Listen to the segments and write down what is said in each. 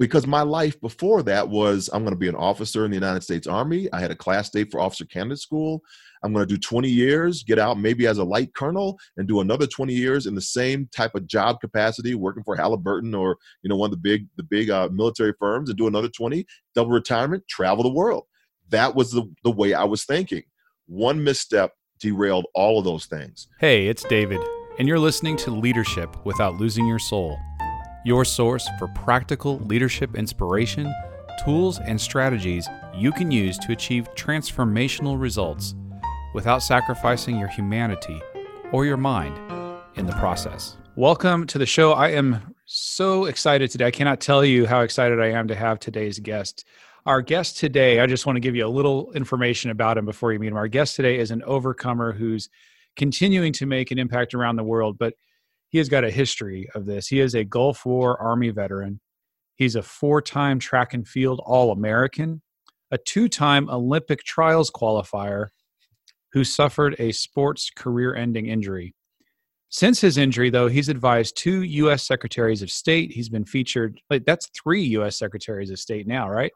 because my life before that was I'm going to be an officer in the United States Army. I had a class date for officer candidate school. I'm going to do 20 years, get out maybe as a light colonel, and do another 20 years in the same type of job capacity, working for Halliburton or you know one of the big the big uh, military firms, and do another 20, double retirement, travel the world. That was the the way I was thinking. One misstep derailed all of those things. Hey, it's David, and you're listening to Leadership Without Losing Your Soul your source for practical leadership inspiration, tools, and strategies you can use to achieve transformational results without sacrificing your humanity or your mind in the process. Welcome to the show. I am so excited today. I cannot tell you how excited I am to have today's guest. Our guest today, I just want to give you a little information about him before you meet him. Our guest today is an overcomer who's continuing to make an impact around the world, but he has got a history of this. He is a Gulf War Army veteran. He's a four time track and field All American, a two time Olympic trials qualifier who suffered a sports career ending injury. Since his injury, though, he's advised two U.S. Secretaries of State. He's been featured, like, that's three U.S. Secretaries of State now, right?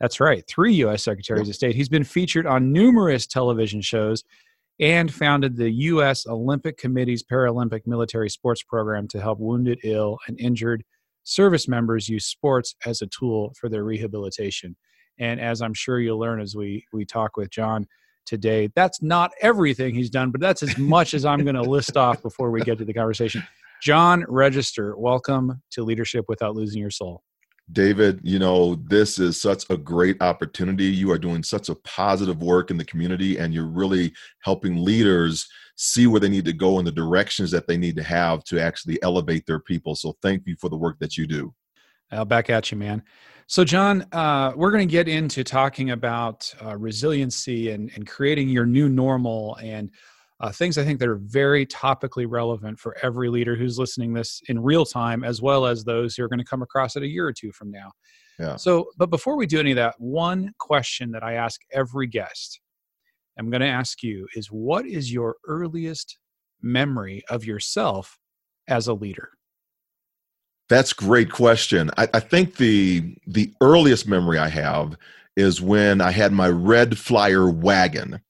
That's right, three U.S. Secretaries yep. of State. He's been featured on numerous television shows and founded the U.S. Olympic Committee's Paralympic Military Sports Program to help wounded, ill, and injured service members use sports as a tool for their rehabilitation. And as I'm sure you'll learn as we we talk with John today, that's not everything he's done, but that's as much as I'm going to list off before we get to the conversation. John Register, welcome to Leadership Without Losing Your Soul. David, you know, this is such a great opportunity. You are doing such a positive work in the community, and you're really helping leaders see where they need to go and the directions that they need to have to actually elevate their people. So, thank you for the work that you do. I'll back at you, man. So, John, uh, we're going to get into talking about uh, resiliency and, and creating your new normal and uh, things I think that are very topically relevant for every leader who's listening this in real time, as well as those who are going to come across it a year or two from now. Yeah. So, but before we do any of that, one question that I ask every guest, I'm going to ask you is what is your earliest memory of yourself as a leader? That's great question. I, I think the the earliest memory I have is when I had my red flyer wagon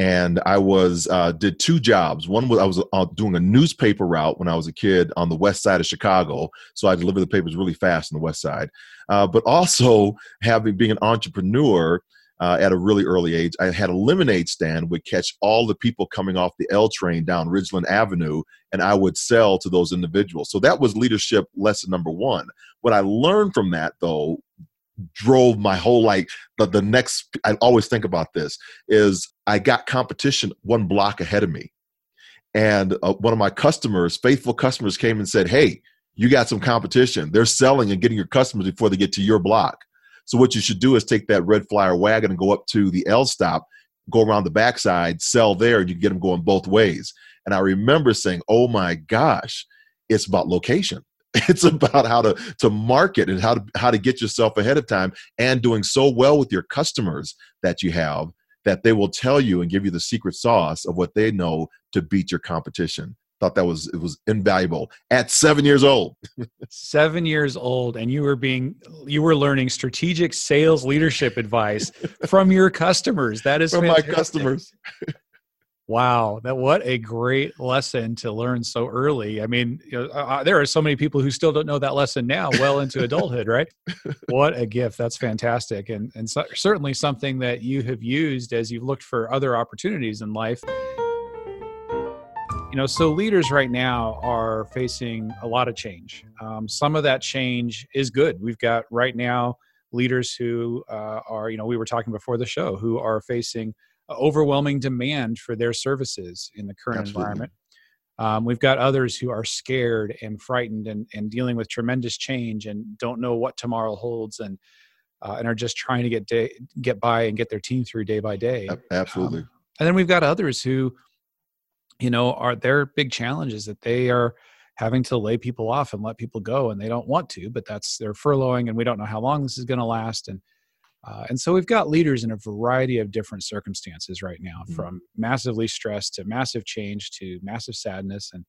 and I was uh, did two jobs. One was I was uh, doing a newspaper route when I was a kid on the west side of Chicago, so I delivered the papers really fast on the west side. Uh, but also having being an entrepreneur uh, at a really early age, I had a lemonade stand would catch all the people coming off the L train down Ridgeland Avenue, and I would sell to those individuals. So that was leadership lesson number one. What I learned from that, though, drove my whole like the, the next i always think about this is i got competition one block ahead of me. And uh, one of my customers faithful customers came and said hey you got some competition. They're selling and getting your customers before they get to your block. So what you should do is take that red flyer wagon and go up to the l stop go around the backside sell there and you get them going both ways. And i remember saying oh my gosh it's about location it's about how to to market and how to how to get yourself ahead of time and doing so well with your customers that you have that they will tell you and give you the secret sauce of what they know to beat your competition. Thought that was it was invaluable at seven years old. Seven years old and you were being you were learning strategic sales leadership advice from your customers. That is from fantastic. my customers Wow, that what a great lesson to learn so early. I mean, you know, uh, there are so many people who still don't know that lesson now, well into adulthood, right? What a gift! That's fantastic, and and so, certainly something that you have used as you've looked for other opportunities in life. You know, so leaders right now are facing a lot of change. Um, some of that change is good. We've got right now leaders who uh, are, you know, we were talking before the show, who are facing overwhelming demand for their services in the current Absolutely. environment. Um, we've got others who are scared and frightened and, and dealing with tremendous change and don't know what tomorrow holds and uh, and are just trying to get day, get by and get their team through day by day. Absolutely. Um, and then we've got others who, you know, are their big challenges that they are having to lay people off and let people go and they don't want to, but that's they're furloughing and we don't know how long this is going to last and uh, and so we've got leaders in a variety of different circumstances right now, mm-hmm. from massively stressed to massive change to massive sadness. And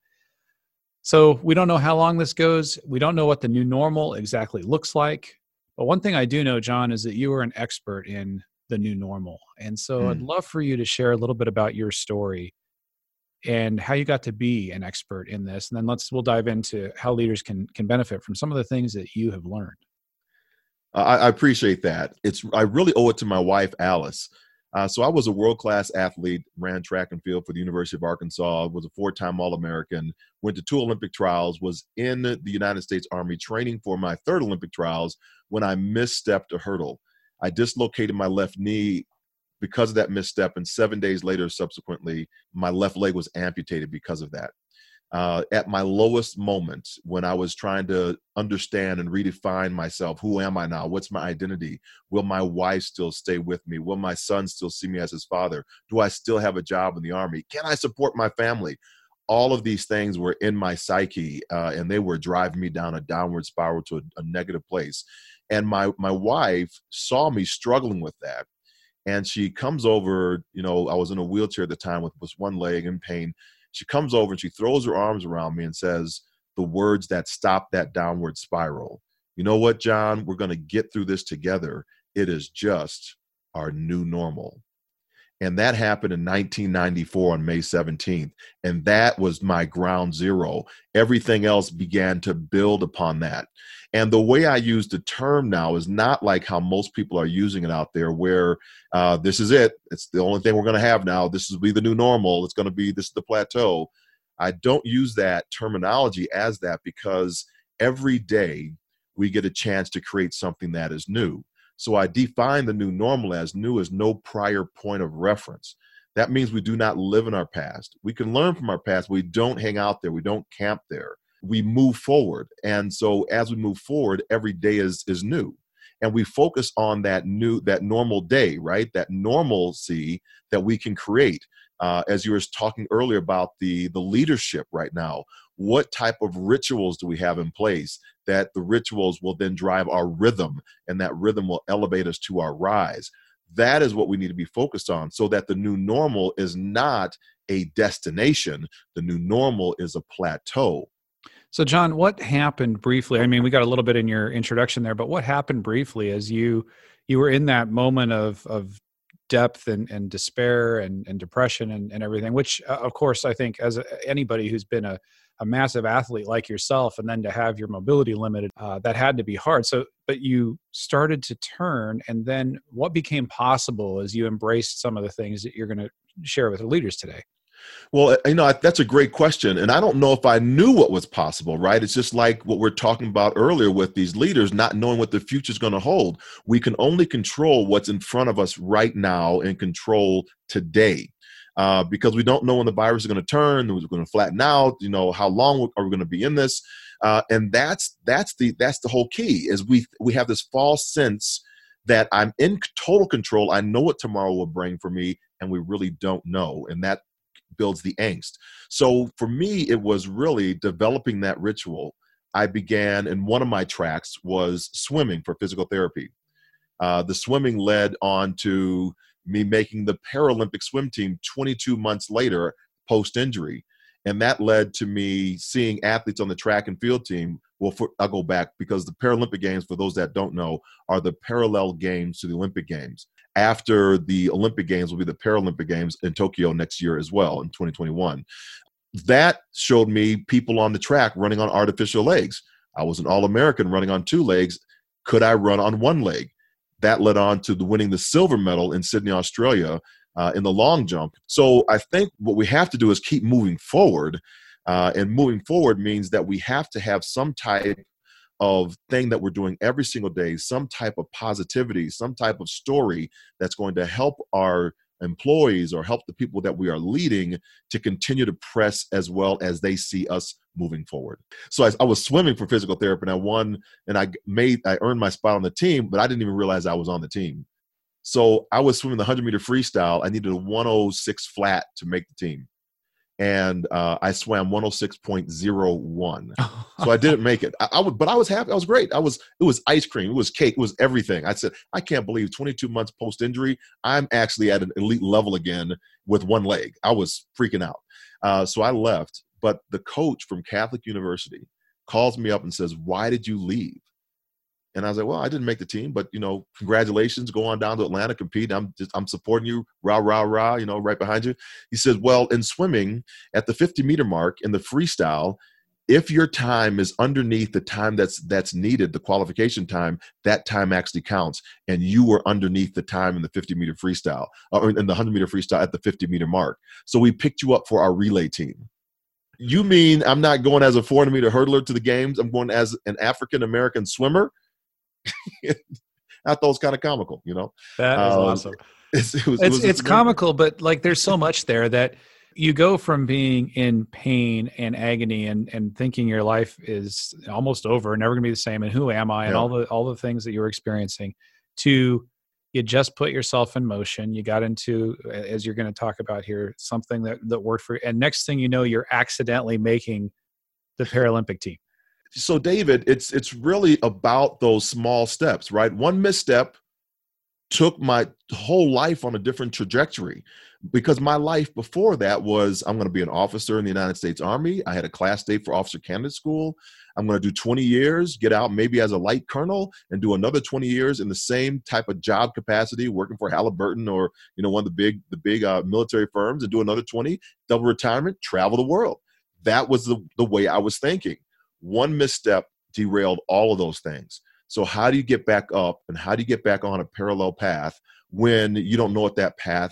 so we don't know how long this goes. We don't know what the new normal exactly looks like. But one thing I do know, John, is that you are an expert in the new normal. And so I'd hmm. love for you to share a little bit about your story and how you got to be an expert in this. And then let's we'll dive into how leaders can can benefit from some of the things that you have learned. I, I appreciate that. It's I really owe it to my wife Alice. Uh, so I was a world class athlete, ran track and field for the University of Arkansas, was a four time All American, went to two Olympic trials, was in the United States Army training for my third Olympic trials when I misstepped a hurdle. I dislocated my left knee because of that misstep, and seven days later, subsequently, my left leg was amputated because of that uh, at my lowest moment when I was trying to understand and redefine myself. Who am I now? What's my identity? Will my wife still stay with me? Will my son still see me as his father? Do I still have a job in the army? Can I support my family? All of these things were in my psyche, uh, and they were driving me down a downward spiral to a, a negative place. And my my wife saw me struggling with that, and she comes over. You know, I was in a wheelchair at the time with, with one leg in pain she comes over and she throws her arms around me and says the words that stop that downward spiral. You know what, John? We're going to get through this together. It is just our new normal. And that happened in 1994 on May 17th. And that was my ground zero. Everything else began to build upon that. And the way I use the term now is not like how most people are using it out there, where uh, this is it. It's the only thing we're going to have now. This will be the new normal. It's going to be this is the plateau. I don't use that terminology as that because every day we get a chance to create something that is new. So I define the new normal as new as no prior point of reference. That means we do not live in our past. We can learn from our past. We don't hang out there. We don't camp there. We move forward. And so as we move forward, every day is is new. And we focus on that new, that normal day, right? That normalcy that we can create. Uh, as you were talking earlier about the the leadership right now, what type of rituals do we have in place that the rituals will then drive our rhythm and that rhythm will elevate us to our rise that is what we need to be focused on so that the new normal is not a destination the new normal is a plateau so john what happened briefly? I mean we got a little bit in your introduction there but what happened briefly as you you were in that moment of of depth and, and despair and, and depression and, and everything which uh, of course i think as anybody who's been a a massive athlete like yourself and then to have your mobility limited uh, that had to be hard. So but you started to turn and then what became possible as you embraced some of the things that you're going to share with the leaders today well, you know, that's a great question. And I don't know if I knew what was possible, right? It's just like what we're talking about earlier with these leaders not knowing what the future is going to hold. We can only control what's in front of us right now and control today uh, because we don't know when the virus is going to turn, it's going to flatten out. You know, how long are we going to be in this? Uh, and that's that's the that's the whole key is we we have this false sense that I'm in total control. I know what tomorrow will bring for me, and we really don't know, and that builds the angst. So for me, it was really developing that ritual. I began, and one of my tracks was swimming for physical therapy. Uh, the swimming led on to me making the Paralympic swim team 22 months later post injury. And that led to me seeing athletes on the track and field team. Well, for, I'll go back because the Paralympic Games, for those that don't know, are the parallel games to the Olympic Games. After the Olympic Games will be the Paralympic Games in Tokyo next year as well in 2021. That showed me people on the track running on artificial legs. I was an All American running on two legs. Could I run on one leg? that led on to the winning the silver medal in Sydney, Australia, uh, in the long jump. So I think what we have to do is keep moving forward, uh, and moving forward means that we have to have some type of thing that we're doing every single day, some type of positivity, some type of story that's going to help our employees or help the people that we are leading to continue to press as well as they see us moving forward. So I, I, was swimming for physical therapy and I won and I made, I earned my spot on the team, but I didn't even realize I was on the team. So I was swimming the 100 meter freestyle. I needed a 106 flat to make the team and uh, I swam 106.01. so I didn't make it. I, I would, but I was happy. I was great. I was. It was ice cream. It was cake. It was everything. I said, I can't believe 22 months post injury, I'm actually at an elite level again with one leg. I was freaking out. Uh, so I left. But the coach from Catholic University calls me up and says, "Why did you leave?" And I was like, well, I didn't make the team, but you know, congratulations, go on down to Atlanta, compete. I'm just I'm supporting you, rah, rah, rah, you know, right behind you. He says, Well, in swimming at the 50 meter mark in the freestyle, if your time is underneath the time that's that's needed the qualification time that time actually counts and you were underneath the time in the 50 meter freestyle or in the 100 meter freestyle at the 50 meter mark so we picked you up for our relay team you mean i'm not going as a 400 meter hurdler to the games i'm going as an african american swimmer i thought it was kind of comical you know? That is um, awesome. it's, it was, it's, it it's comical but like there's so much there that you go from being in pain and agony and and thinking your life is almost over never going to be the same and who am i and all the all the things that you were experiencing to you just put yourself in motion you got into as you're going to talk about here something that that worked for you and next thing you know you're accidentally making the paralympic team so david it's it's really about those small steps right one misstep took my whole life on a different trajectory because my life before that was I'm going to be an officer in the United States Army. I had a class date for officer candidate school. I'm going to do 20 years, get out maybe as a light colonel, and do another 20 years in the same type of job capacity, working for Halliburton or you know one of the big the big uh, military firms, and do another 20, double retirement, travel the world. That was the the way I was thinking. One misstep derailed all of those things. So how do you get back up, and how do you get back on a parallel path when you don't know what that path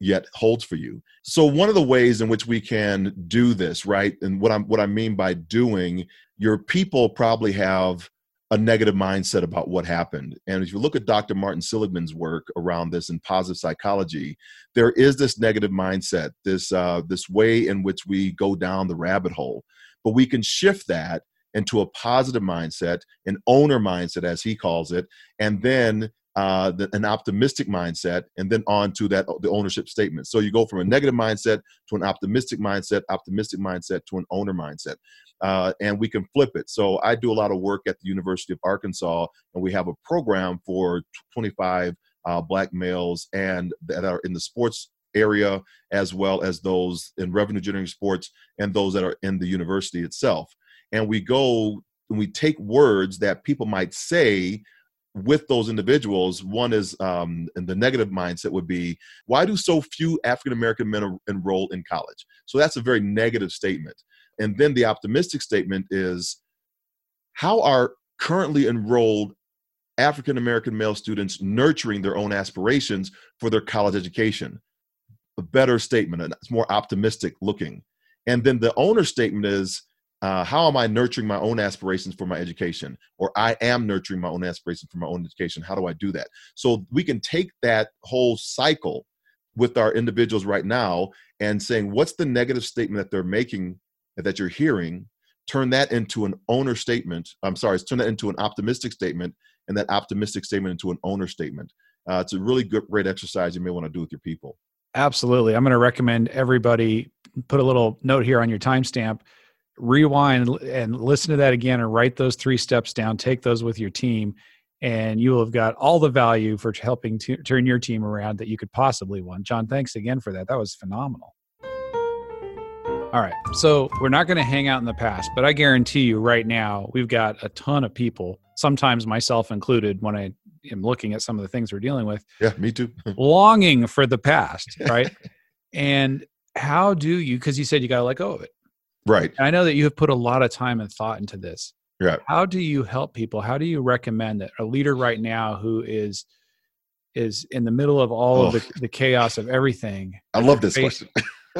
yet holds for you. So one of the ways in which we can do this, right? And what I'm what I mean by doing, your people probably have a negative mindset about what happened. And if you look at Dr. Martin Seligman's work around this in positive psychology, there is this negative mindset, this uh, this way in which we go down the rabbit hole. But we can shift that into a positive mindset, an owner mindset, as he calls it, and then uh, the, an optimistic mindset, and then on to that the ownership statement. So you go from a negative mindset to an optimistic mindset, optimistic mindset to an owner mindset, uh, and we can flip it. So I do a lot of work at the University of Arkansas, and we have a program for 25 uh, black males and that are in the sports area as well as those in revenue generating sports and those that are in the university itself. And we go and we take words that people might say with those individuals. One is um, and the negative mindset would be why do so few african american men enroll in college? So that's a very negative statement. And then the optimistic statement is how are currently enrolled african american male students nurturing their own aspirations for their college education a better statement and it's more optimistic looking and then the owner statement is uh, how am I nurturing my own aspirations for my education? Or I am nurturing my own aspirations for my own education. How do I do that? So we can take that whole cycle with our individuals right now and saying, what's the negative statement that they're making that you're hearing? Turn that into an owner statement. I'm sorry, turn that into an optimistic statement, and that optimistic statement into an owner statement. Uh, it's a really good, great exercise you may want to do with your people. Absolutely. I'm going to recommend everybody put a little note here on your timestamp rewind and listen to that again and write those three steps down. Take those with your team and you will have got all the value for helping to turn your team around that you could possibly want. John thanks again for that. That was phenomenal. All right so we're not going to hang out in the past but i guarantee you right now we've got a ton of people sometimes myself included when i am looking at some of the things we're dealing with yeah me too longing for the past right and how do you because you said you got to let go of it Right. I know that you have put a lot of time and thought into this. Yeah. How do you help people? How do you recommend that a leader right now who is is in the middle of all oh. of the, the, chaos of everything? I love this question.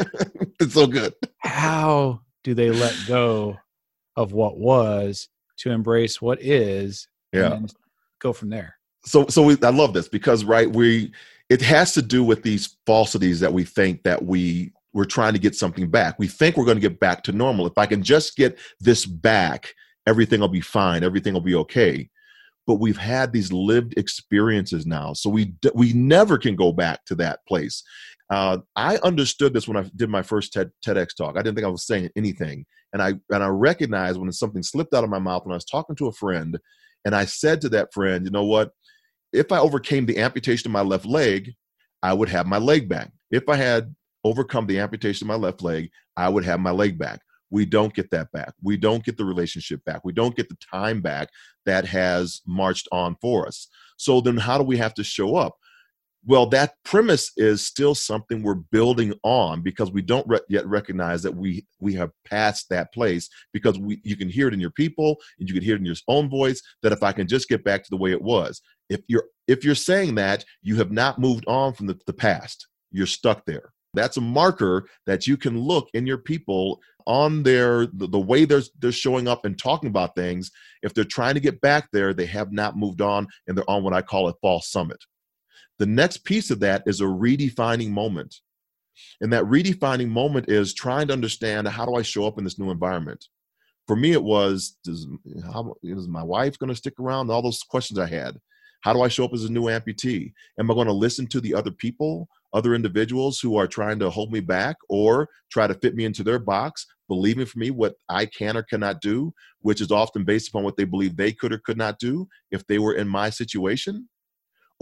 it's so good. How do they let go of what was to embrace what is? Yeah. go from there. So so we, I love this because right we it has to do with these falsities that we think that we we're trying to get something back. We think we're going to get back to normal. If I can just get this back, everything will be fine. Everything will be okay. But we've had these lived experiences now, so we we never can go back to that place. Uh, I understood this when I did my first TED, TEDx talk. I didn't think I was saying anything, and I and I recognized when something slipped out of my mouth when I was talking to a friend, and I said to that friend, you know what? If I overcame the amputation of my left leg, I would have my leg back. If I had overcome the amputation of my left leg, I would have my leg back. we don't get that back. We don't get the relationship back. We don't get the time back that has marched on for us. So then, how do we have to show up? Well, that premise is still something we're building on because we don't re- yet recognize that we we have passed that place because we you can hear it in your people and you can hear it in your own voice that if I can just get back to the way it was. If you're if you're saying that, you have not moved on from the, the past. You're stuck there. That's a marker that you can look in your people on their the, the, way they're they're showing up and talking about things. If they're trying to get back there, they have not moved on and they're on what I call a false summit. The next piece of that is a redefining moment. And that redefining moment is trying to understand how do I show up in this new environment? For me, it was, does, how, is my wife going to stick around? All those questions I had. How do I show up as a new amputee? Am I going to listen to the other people, other individuals who are trying to hold me back or try to fit me into their box, believing for me what I can or cannot do, which is often based upon what they believe they could or could not do if they were in my situation?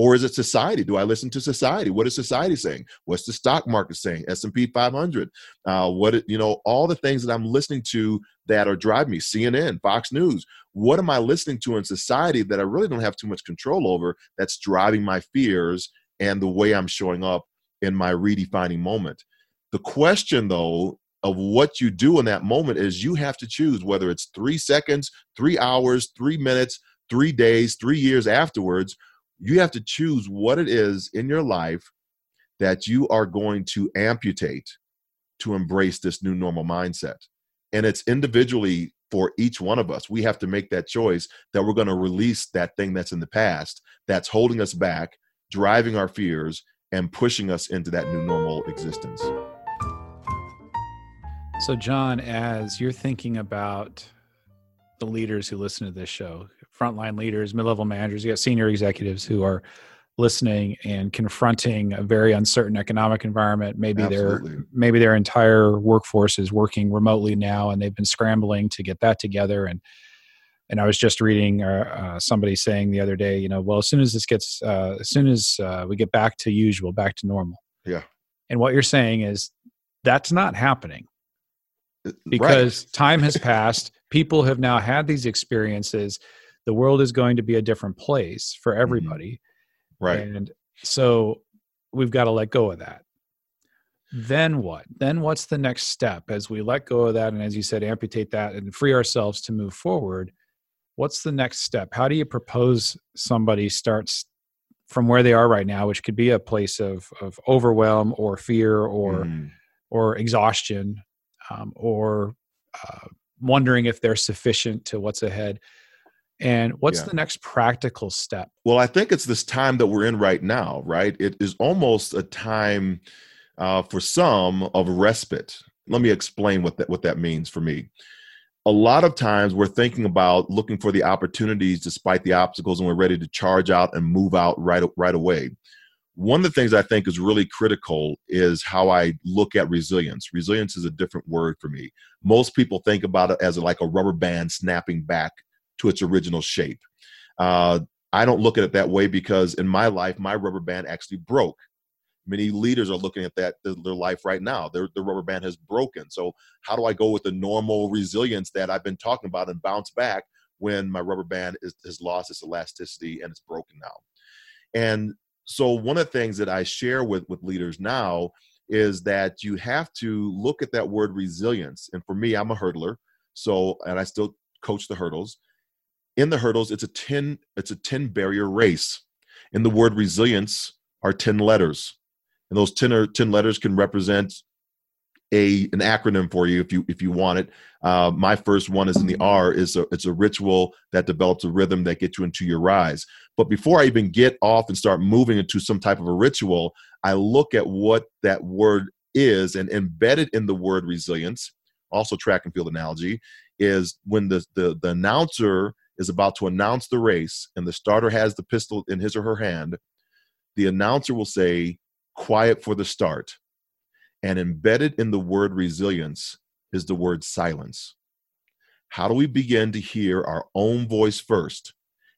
Or is it society? Do i listen to society? What is society saying? What's the stock market saying? S&p 500 uh, what you know all the things that i'm listening to that are driving me. Cnn fox news. What am i listening to in society that i really don't have too much control over that's driving my fears and the way i'm showing up in my redefining moment? The question though of what you do in that moment is you have to choose whether it's three seconds three hours three minutes three days three years afterwards you have to choose what it is in your life that you are going to amputate to embrace this new normal mindset. And it's individually for each one of us. We have to make that choice that we're going to release that thing that's in the past that's holding us back, driving our fears, and pushing us into that new normal existence. So, John, as you're thinking about the leaders who listen to this show, frontline leaders, mid-level managers, you got senior executives who are listening and confronting a very uncertain economic environment. Maybe Absolutely. their maybe their entire workforce is working remotely now, and they've been scrambling to get that together. And and I was just reading uh, uh, somebody saying the other day, you know, well, as soon as this gets, uh, as soon as uh, we get back to usual, back to normal. Yeah. And what you're saying is that's not happening uh, because right. time has passed. People have now had these experiences the world is going to be a different place for mm-hmm. everybody. Right. And so we've got to let go of that. Then what? Then what's the next step? As we let go of that and as you said amputate that and free ourselves to move forward what's the next step? How do you propose somebody starts from where they are right now which could be a place of of overwhelm or fear or mm. or exhaustion um, or uh, wondering if they're sufficient to what's ahead and what's yeah. the next practical step? Well, I think it's this time that we're in right now, right? It is almost a time uh, for some of respite. Let me explain what that what that means for me. A lot of times we're thinking about looking for the opportunities despite the obstacles, and we're ready to charge out and move out right right away. One of the things I think is really critical is how I look at resilience. Resilience is a different word for me. Most people think about it as like a rubber band snapping back to its original shape. Uh, I don't look at it that way because in my life, my rubber band actually broke. Many leaders are looking at that their life right now. Their the rubber band has broken. So how do I go with the normal resilience that I've been talking about and bounce back when my rubber band is, has lost its elasticity and it's broken now? And so one of the things that I share with with leaders now is that you have to look at that word resilience. And for me, I'm a hurdler, so and I still coach the hurdles in the hurdles it's a 10 it's a 10 barrier race. In the word resilience are 10 letters. And those 10 or 10 letters can represent a an acronym for you if you if you want it. Uh, my first one is in the r is a, it's a ritual that develops a rhythm that gets you into your rise. But before i even get off and start moving into some type of a ritual i look at what that word is and embedded in the word resilience also track and field analogy is when the the, the announcer is about to announce the race and the starter has the pistol in his or her hand, the announcer will say, Quiet for the start. And embedded in the word resilience is the word silence. How do we begin to hear our own voice first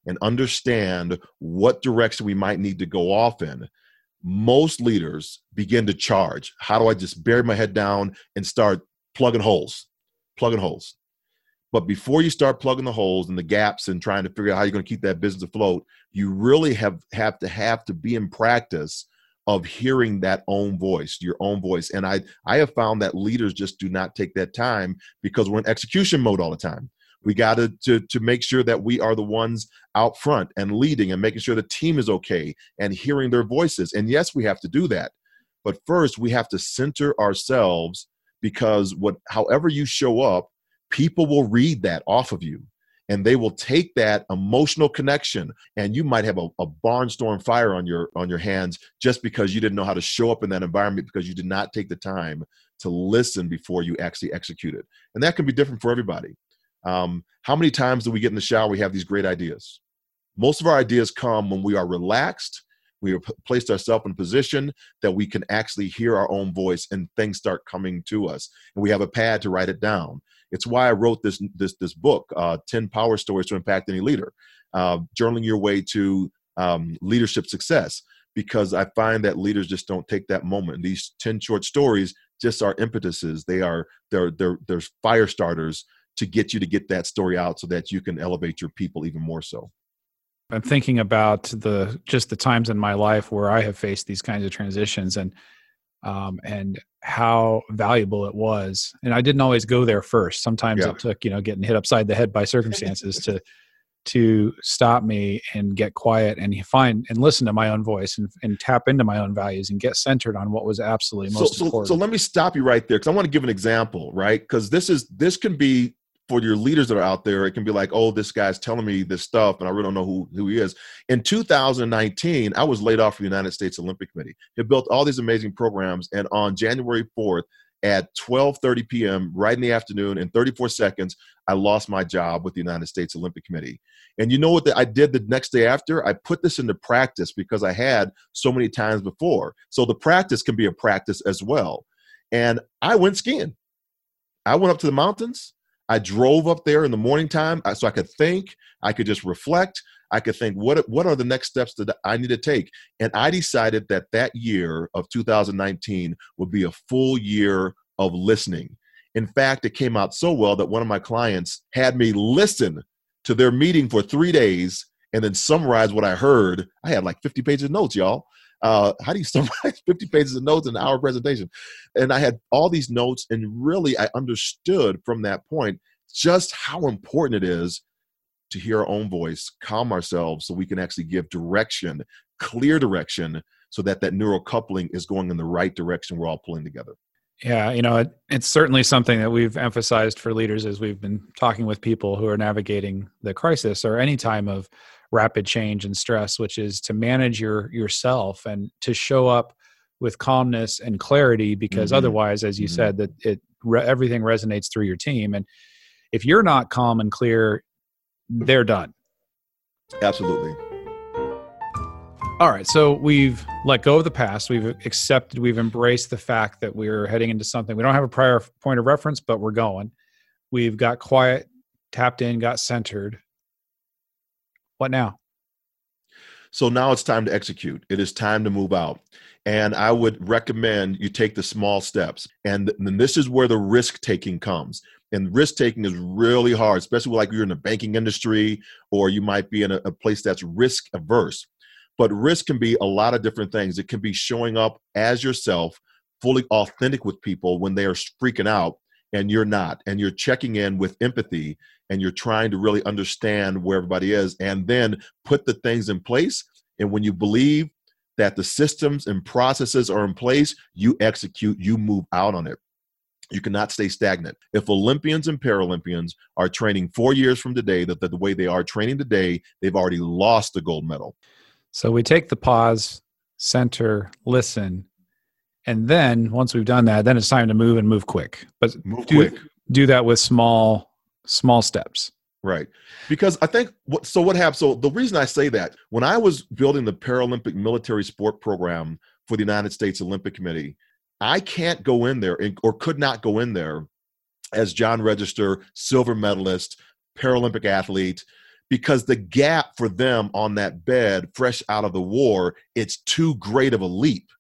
and understand what direction we might need to go off in? Most leaders begin to charge. How do I just bury my head down and start plugging holes? plugging holes. But before you start plugging the holes and the gaps and trying to figure out how you're going to keep that business afloat, you really have have to have to be in practice of hearing that own voice, your own voice. And I I have found that leaders just do not take that time because we're in execution mode all the time. We got to, to to make sure that we are the ones out front and leading and making sure the team is okay and hearing their voices. And yes, we have to do that. But first, we have to center ourselves because what however you show up, people will read that off of you and they will take that emotional connection and you might have a, a, barnstorm fire on your on your hands just because you didn't know how to show up in that environment because you did not take the time to listen before you actually execute it. And that can be different for everybody. Um, how many times do we get in the shower we have these great ideas? Most of our ideas come when we are relaxed we have placed ourselves in a position that we can actually hear our own voice and things start coming to us and we have a pad to write it down it's why I wrote this this this book, uh, Ten Power Stories to Impact Any Leader, uh, journaling your way to um, leadership success. Because I find that leaders just don't take that moment. These ten short stories just are impetuses. They are they're they're they're fire starters to get you to get that story out so that you can elevate your people even more so. I'm thinking about the just the times in my life where I have faced these kinds of transitions and um, and how valuable it was. And I didn't always go there first. Sometimes yeah. it took, you know, getting hit upside the head by circumstances to to stop me and get quiet and find and listen to my own voice and, and tap into my own values and get centered on what was absolutely most so, so, important. So let me stop you right there because I want to give an example, right? Because this is this can be for your leaders that are out there, it can be like, oh, this guy's telling me this stuff, and I really don't know who, who he is. In 2019, I was laid off from the United States Olympic Committee. It built all these amazing programs, and on January 4th at 12:30 p.m., right in the afternoon, in 34 seconds, I lost my job with the United States Olympic Committee. And you know what the, I did the next day after? I put this into practice because I had so many times before. So the practice can be a practice as well. And I went skiing. I went up to the mountains. I drove up there in the morning time uh, so I could think, I could just reflect, I could think what what are the next steps that I need to take. And I decided that that year of 2019 would be a full year of listening. In fact, it came out so well that one of my clients had me listen to their meeting for 3 days and then summarize what I heard. I had like 50 pages of notes, y'all. Uh, how do you summarize 50 pages of notes in an hour presentation? And I had all these notes, and really I understood from that point just how important it is to hear our own voice, calm ourselves so we can actually give direction, clear direction, so that that neural coupling is going in the right direction. We're all pulling together. Yeah, you know, it, it's certainly something that we've emphasized for leaders as we've been talking with people who are navigating the crisis or any time of rapid change and stress which is to manage your yourself and to show up with calmness and clarity because mm-hmm. otherwise as you mm-hmm. said that it re- everything resonates through your team. And if you're not calm and clear they're done. Absolutely. All right so we've let go of the past. We've accepted we've embraced the fact that we're heading into something. We don't have a prior point of reference but we're going. We've got quiet tapped in got centered what now? So now it's time to execute. It is time to move out. And I would recommend you take the small steps. And then this is where the risk taking comes. And risk taking is really hard, especially like you're in the banking industry or you might be in a, a place that's risk averse. But risk can be a lot of different things. It can be showing up as yourself, fully authentic with people when they are freaking out and you're not. And you're checking in with empathy and you're trying to really understand where everybody is and then put the things in place. And when you believe that the systems and processes are in place, you execute, you move out on it. You cannot stay stagnant. If Olympians and Paralympians are training four years from today, that the, the way they are training today, they've already lost the gold medal. So we take the pause, center, listen, and then once we've done that, then it's time to move and move quick. But move do, quick. Do that with small small steps. Right. Because I think what so what happened so the reason I say that when I was building the Paralympic military sport program for the United States Olympic Committee, I can't go in there or could not go in there as John Register, silver medalist, Paralympic athlete because the gap for them on that bed fresh out of the war, it's too great of a leap.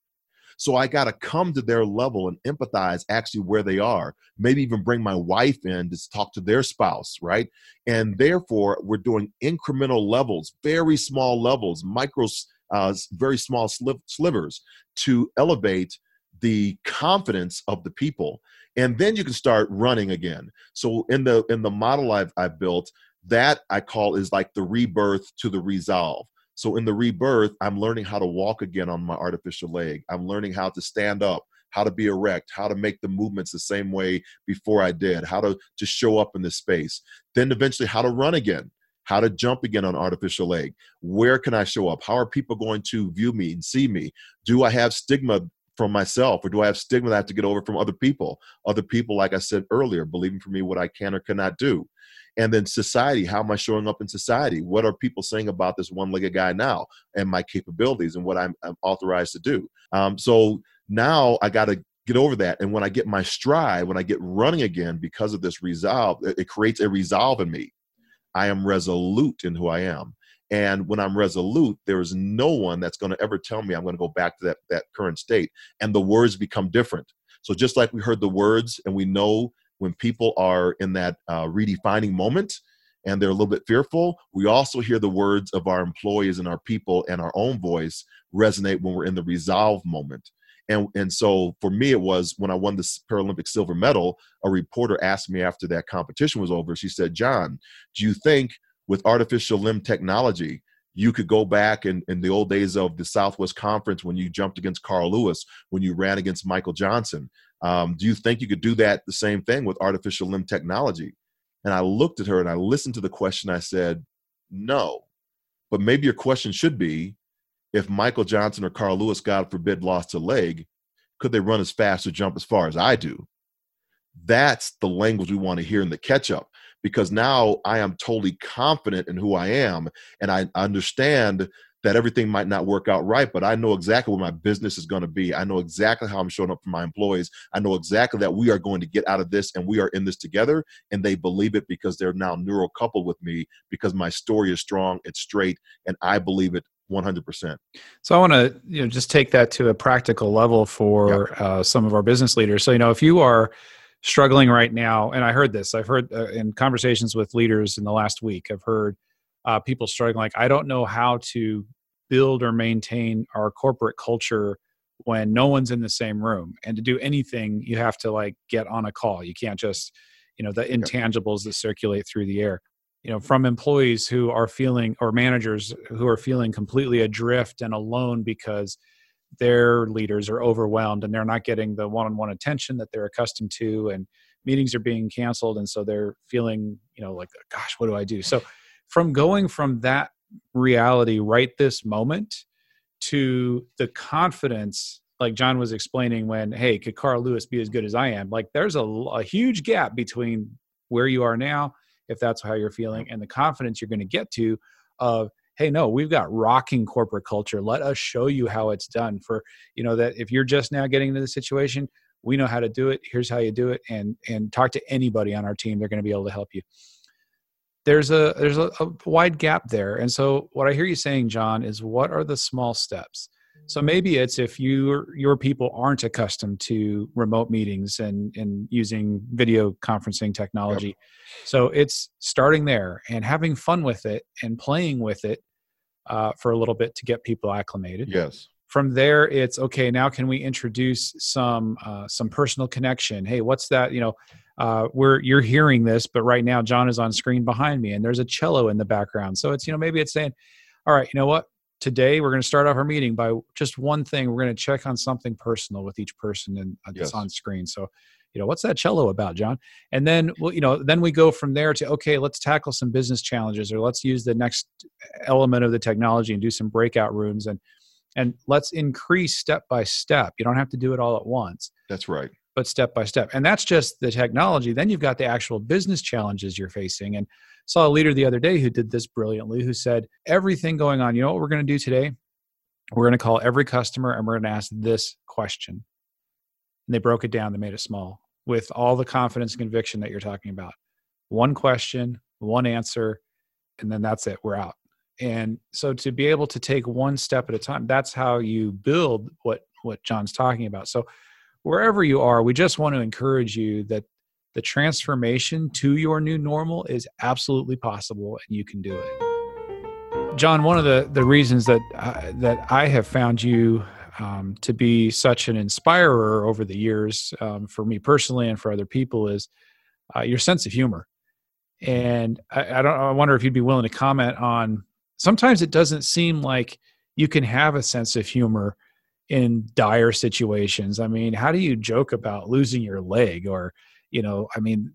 So I got to come to their level and empathize actually where they are. Maybe even bring my wife in to talk to their spouse, right? And therefore, we're doing incremental levels, very small levels, micro, uh, very small slivers to elevate the confidence of the people and then you can start running again so in the in the model i've, I've built that i call is like the rebirth to the resolve so in the rebirth, I'm learning how to walk again on my artificial leg. I'm learning how to stand up, how to be erect, how to make the movements the same way before I did, how to to show up in this space. Then eventually how to run again, how to jump again on artificial leg. Where can I show up? How are people going to view me and see me? Do I have stigma from myself or do I have stigma that I have to get over from other people? Other people, like I said earlier, believing for me what I can or cannot do and then society how am i showing up in society? What are people saying about this one-legged guy now and my capabilities and what i'm, I'm authorized to do? Um, so now i got to get over that. And when i get my stride when i get running again because of this resolve it, it creates a resolve in me. I am resolute in who i am. And when i'm resolute there is no one that's going to ever tell me i'm going to go back to that, that current state. And the words become different. So just like we heard the words and we know when people are in that uh, redefining moment and they're a little bit fearful, we also hear the words of our employees and our people and our own voice resonate when we're in the resolve moment. And, and so for me, it was when I won the Paralympic silver medal, a reporter asked me after that competition was over, she said, John, do you think with artificial limb technology, you could go back in, in the old days of the Southwest Conference when you jumped against Carl Lewis, when you ran against Michael Johnson. Um, do you think you could do that the same thing with artificial limb technology? And I looked at her and I listened to the question. I said, no. But maybe your question should be if Michael Johnson or Carl Lewis, God forbid, lost a leg, could they run as fast or jump as far as I do? That's the language we want to hear in the catch up because now I am totally confident in who I am and I understand that everything might not work out right, but I know exactly where my business is going to be. I know exactly how I'm showing up for my employees. I know exactly that we are going to get out of this and we are in this together. And they believe it because they're now neural coupled with me because my story is strong, it's straight, and I believe it 100%. So I want to you know just take that to a practical level for yep. uh, some of our business leaders. So you know if you are struggling right now, and I heard this, I've heard uh, in conversations with leaders in the last week, I've heard uh, people struggling like, I don't know how to build or maintain our corporate culture when no one's in the same room. And to do anything, you have to like get on a call. You can't just, you know, the intangibles that circulate through the air. You know, from employees who are feeling, or managers who are feeling completely adrift and alone because their leaders are overwhelmed and they're not getting the one-on-one attention that they're accustomed to and meetings are being canceled and so they're feeling you know like gosh what do i do so from going from that reality right this moment to the confidence like john was explaining when hey could carl lewis be as good as i am? Like there's a, a huge gap between where you are now if that's how you're feeling and the confidence you're going to get to of hey no we've got rocking corporate culture. Let us show you how it's done for you know that if you're just now getting into the situation we know how to do it. Here's how you do it. And and talk to anybody on our team. They're going to be able to help you there's a there's a, a wide gap there and so what i hear you saying john is what are the small steps so maybe it's if you your people aren't accustomed to remote meetings and and using video conferencing technology. Yep. So it's starting there and having fun with it and playing with it uh, for a little bit to get people acclimated. Yes. From there, it's okay. Now, can we introduce some uh, some personal connection? Hey, what's that? You know, uh, we're you're hearing this, but right now John is on screen behind me, and there's a cello in the background. So it's you know maybe it's saying, all right, you know what? today we're going to start off our meeting by just one thing we're going to check on something personal with each person and uh, that's yes. on screen so you know what's that cello about john and then well you know then we go from there to okay let's tackle some business challenges or let's use the next element of the technology and do some breakout rooms and and let's increase step by step. You don't have to do it all at once that's right. but step by step. And that's just the technology. Then you've got the actual business challenges you're facing. And saw a leader the other day who did this brilliantly who said everything going on you know what we're going to do today? We're going to call every customer and we're going to ask this question. And they broke it down. They made it small with all the confidence and conviction that you're talking about. One question one answer and then that's it. We're out and so to be able to take one step at a time that's how you build what what John's talking about. So wherever you are, we just want to encourage you that the transformation to your new normal is absolutely possible and you can do it. John, one of the, the reasons that that I have found you um, to be such an inspirer over the years, um, for me personally and for other people, is uh, your sense of humor. And I, I don't. I wonder if you'd be willing to comment on. Sometimes it doesn't seem like you can have a sense of humor in dire situations. I mean, how do you joke about losing your leg or, you know, I mean,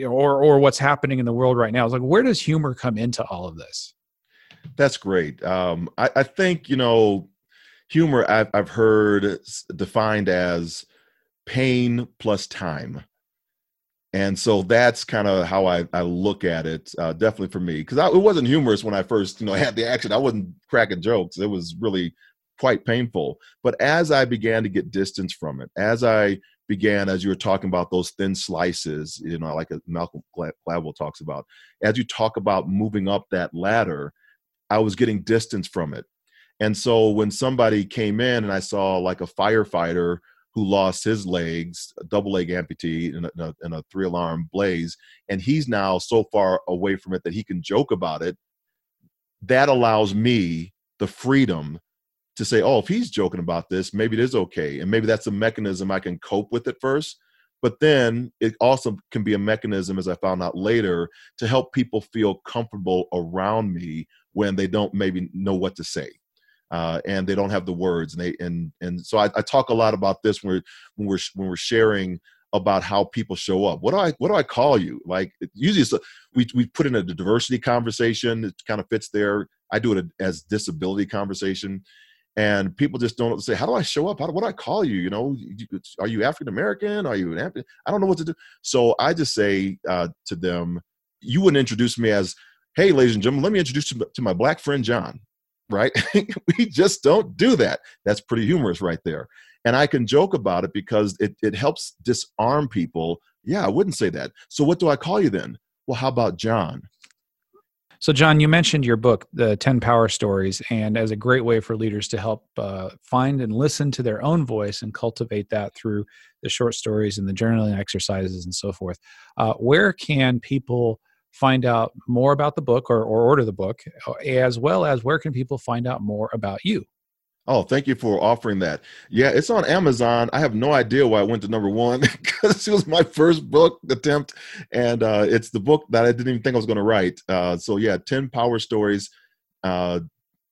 or or what's happening in the world right now? It's like where does humor come into all of this? That's great. Um, I, I think you know, humor. I've I've heard defined as pain plus time and so that's kind of how I, I look at it uh, definitely for me because it wasn't humorous when i first you know had the action. I wasn't cracking jokes. It was really quite painful. But as i began to get distance from it as i began as you were talking about those thin slices you know like malcolm gladwell talks about as you talk about moving up that ladder i was getting distance from it. And so when somebody came in and i saw like a firefighter who lost his legs, a double leg amputee in a, in a, three alarm blaze, and he's now so far away from it that he can joke about it. That allows me the freedom to say, oh, if he's joking about this, maybe it is okay. And maybe that's a mechanism I can cope with it first. But then it also can be a mechanism, as I found out later, to help people feel comfortable around me when they don't maybe know what to say uh, and they don't have the words. And they and and so I, I talk a lot about this when we're when we're when we're sharing about how people show up. What do I what do I call you? Like usually it's a, we we put in a diversity conversation. It kind of fits there. I do it as disability conversation, and people just don't say, "How do I show up? How do, what do I call you? You know, are you African American? Are you an African? I don't know what to do." So I just say uh, to them, "You wouldn't introduce me as." Hey, ladies and gentlemen, let me introduce you to my black friend John right? we just don't do that. That's pretty humorous right there. And I can joke about it because it, it helps disarm people. Yeah, I wouldn't say that. So what do I call you then? Well, how about John? So, John, you mentioned your book, The 10 Power Stories, and as a great way for leaders to help uh, find and listen to their own voice and cultivate that through the short stories and the journaling exercises and so forth. Uh, where can people find out more about the book or, or order the book, uh, as well as where can people find out more about you? Oh, thank you for offering that. Yeah, it's on Amazon. I have no idea why I went to number one because it was my first book attempt, and uh, it's the book that I didn't even think I was going to write. Uh, so yeah, ten power stories, uh,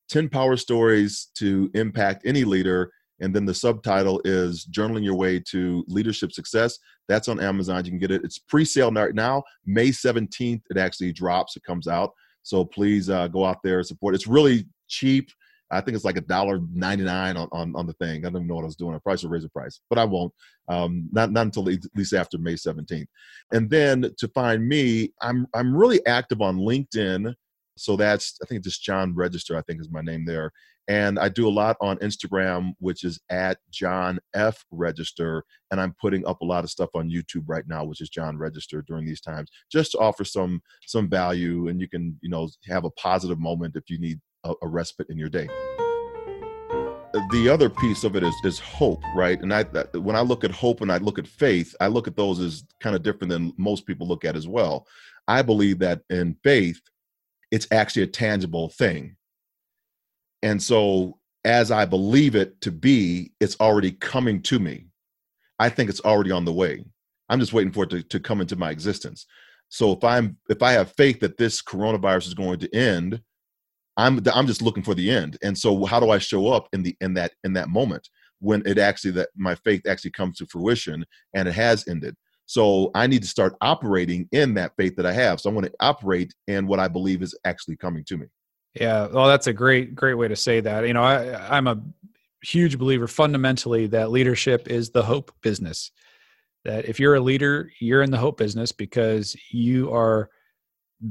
ten power stories to impact any leader, and then the subtitle is "Journaling Your Way to Leadership Success." That's on Amazon. You can get it. It's pre-sale right now. May 17th, it actually drops. It comes out. So please uh, go out there and support. It's really cheap. I think it's like a dollar ninety nine on, on on the thing. I don't even know what I was doing. I probably should raise the price, but I won't. Um, not not until at least after May seventeenth. And then to find me, I'm I'm really active on LinkedIn. So that's I think just John Register. I think is my name there. And I do a lot on Instagram, which is at John F Register. And I'm putting up a lot of stuff on YouTube right now, which is John Register during these times, just to offer some some value. And you can, you know, have a positive moment if you need a, a respite in your day the other piece of it is is hope right and i when i look at hope and i look at faith i look at those as kind of different than most people look at as well i believe that in faith it's actually a tangible thing and so, as I believe it to be, it's already coming to me. I think it's already on the way. I'm just waiting for it to, to come into my existence. So if I'm if I have faith that this coronavirus is going to end, I'm I'm just looking for the end. And so how do I show up in the in that in that moment when it actually that my faith actually comes to fruition and it has ended. So I need to start operating in that faith that I have. So I'm going to operate in what I believe is actually coming to me. Yeah, well, that's a great, great way to say that. You know, I, I'm a huge believer fundamentally that leadership is the hope business. That if you're a leader, you're in the hope business because you are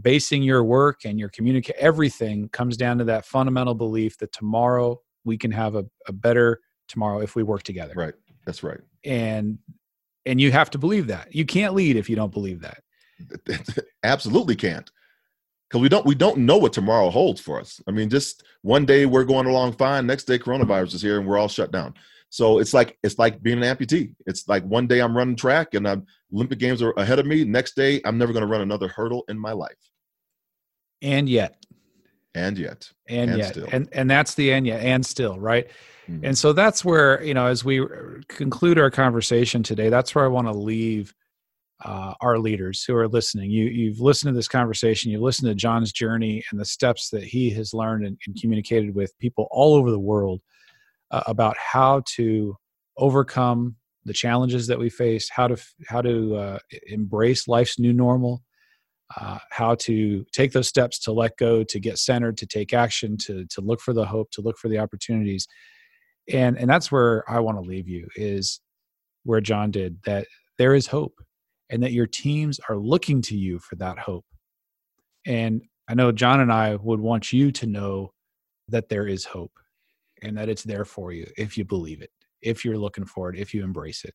basing your work and your communicate everything comes down to that fundamental belief that tomorrow we can have a, a better tomorrow if we work together. Right. That's right. And and you have to believe that. You can't lead if you don't believe that. Absolutely can't because we don't we don't know what tomorrow holds for us. I mean, just one day we're going along fine, next day coronavirus is here and we're all shut down. So it's like it's like being an amputee. It's like one day I'm running track and I'm, Olympic Games are ahead of me. Next day I'm never going to run another hurdle in my life. And yet, and yet, and, and yet, still. and and that's the and yet, and still, right? Mm-hmm. And so that's where you know, as we conclude our conversation today, that's where I want to leave uh, our leaders who are listening. You, you've listened to this conversation, you've listened to John's journey and the steps that he has learned and, and communicated with people all over the world uh, about how to overcome the challenges that we face, how to how to uh, embrace life's new normal, uh, how to take those steps to let go, to get centered, to take action, to to look for the hope, to look for the opportunities, and and that's where I want to leave you is where John did that. There is hope and that your teams are looking to you for that hope. And I know John and I would want you to know that there is hope and that it's there for you if you believe it, if you're looking for it, if you embrace it.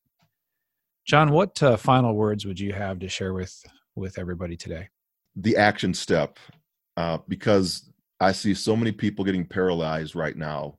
John, what uh, final words would you have to share with with everybody today? The action step, uh, because I see so many people getting paralyzed right now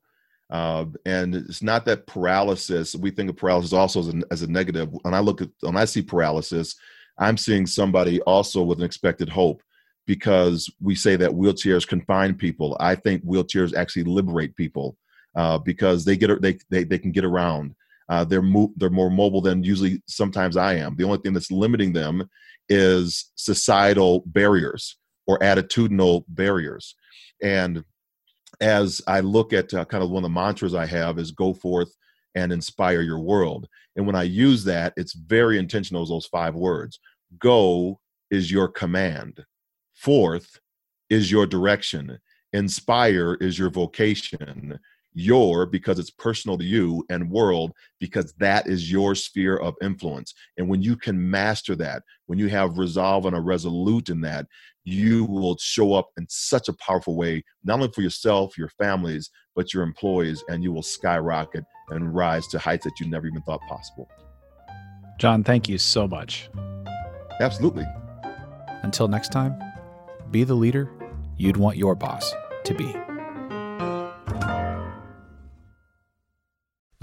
uh, and it's not that paralysis. We think of paralysis also as a, as a negative. When I look at when I see paralysis, I'm seeing somebody also with an expected hope because we say that wheelchairs confine people. I think wheelchairs actually liberate people uh, because they get they, they they can get around. Uh, they're mo- they're more mobile than usually sometimes I am. The only thing that's limiting them is societal barriers or attitudinal barriers, and as I look at uh, kind of one of the mantras I have is go forth and inspire your world. And when I use that, it's very intentional as those five words. Go is your command. Forth is your direction. Inspire is your vocation your because it's personal to you and world because that is your sphere of influence and when you can master that when you have resolve and a resolute in that you will show up in such a powerful way not only for yourself your families but your employees and you will skyrocket and rise to heights that you never even thought possible. John thank you so much. Absolutely. Until next time be the leader you'd want your boss to be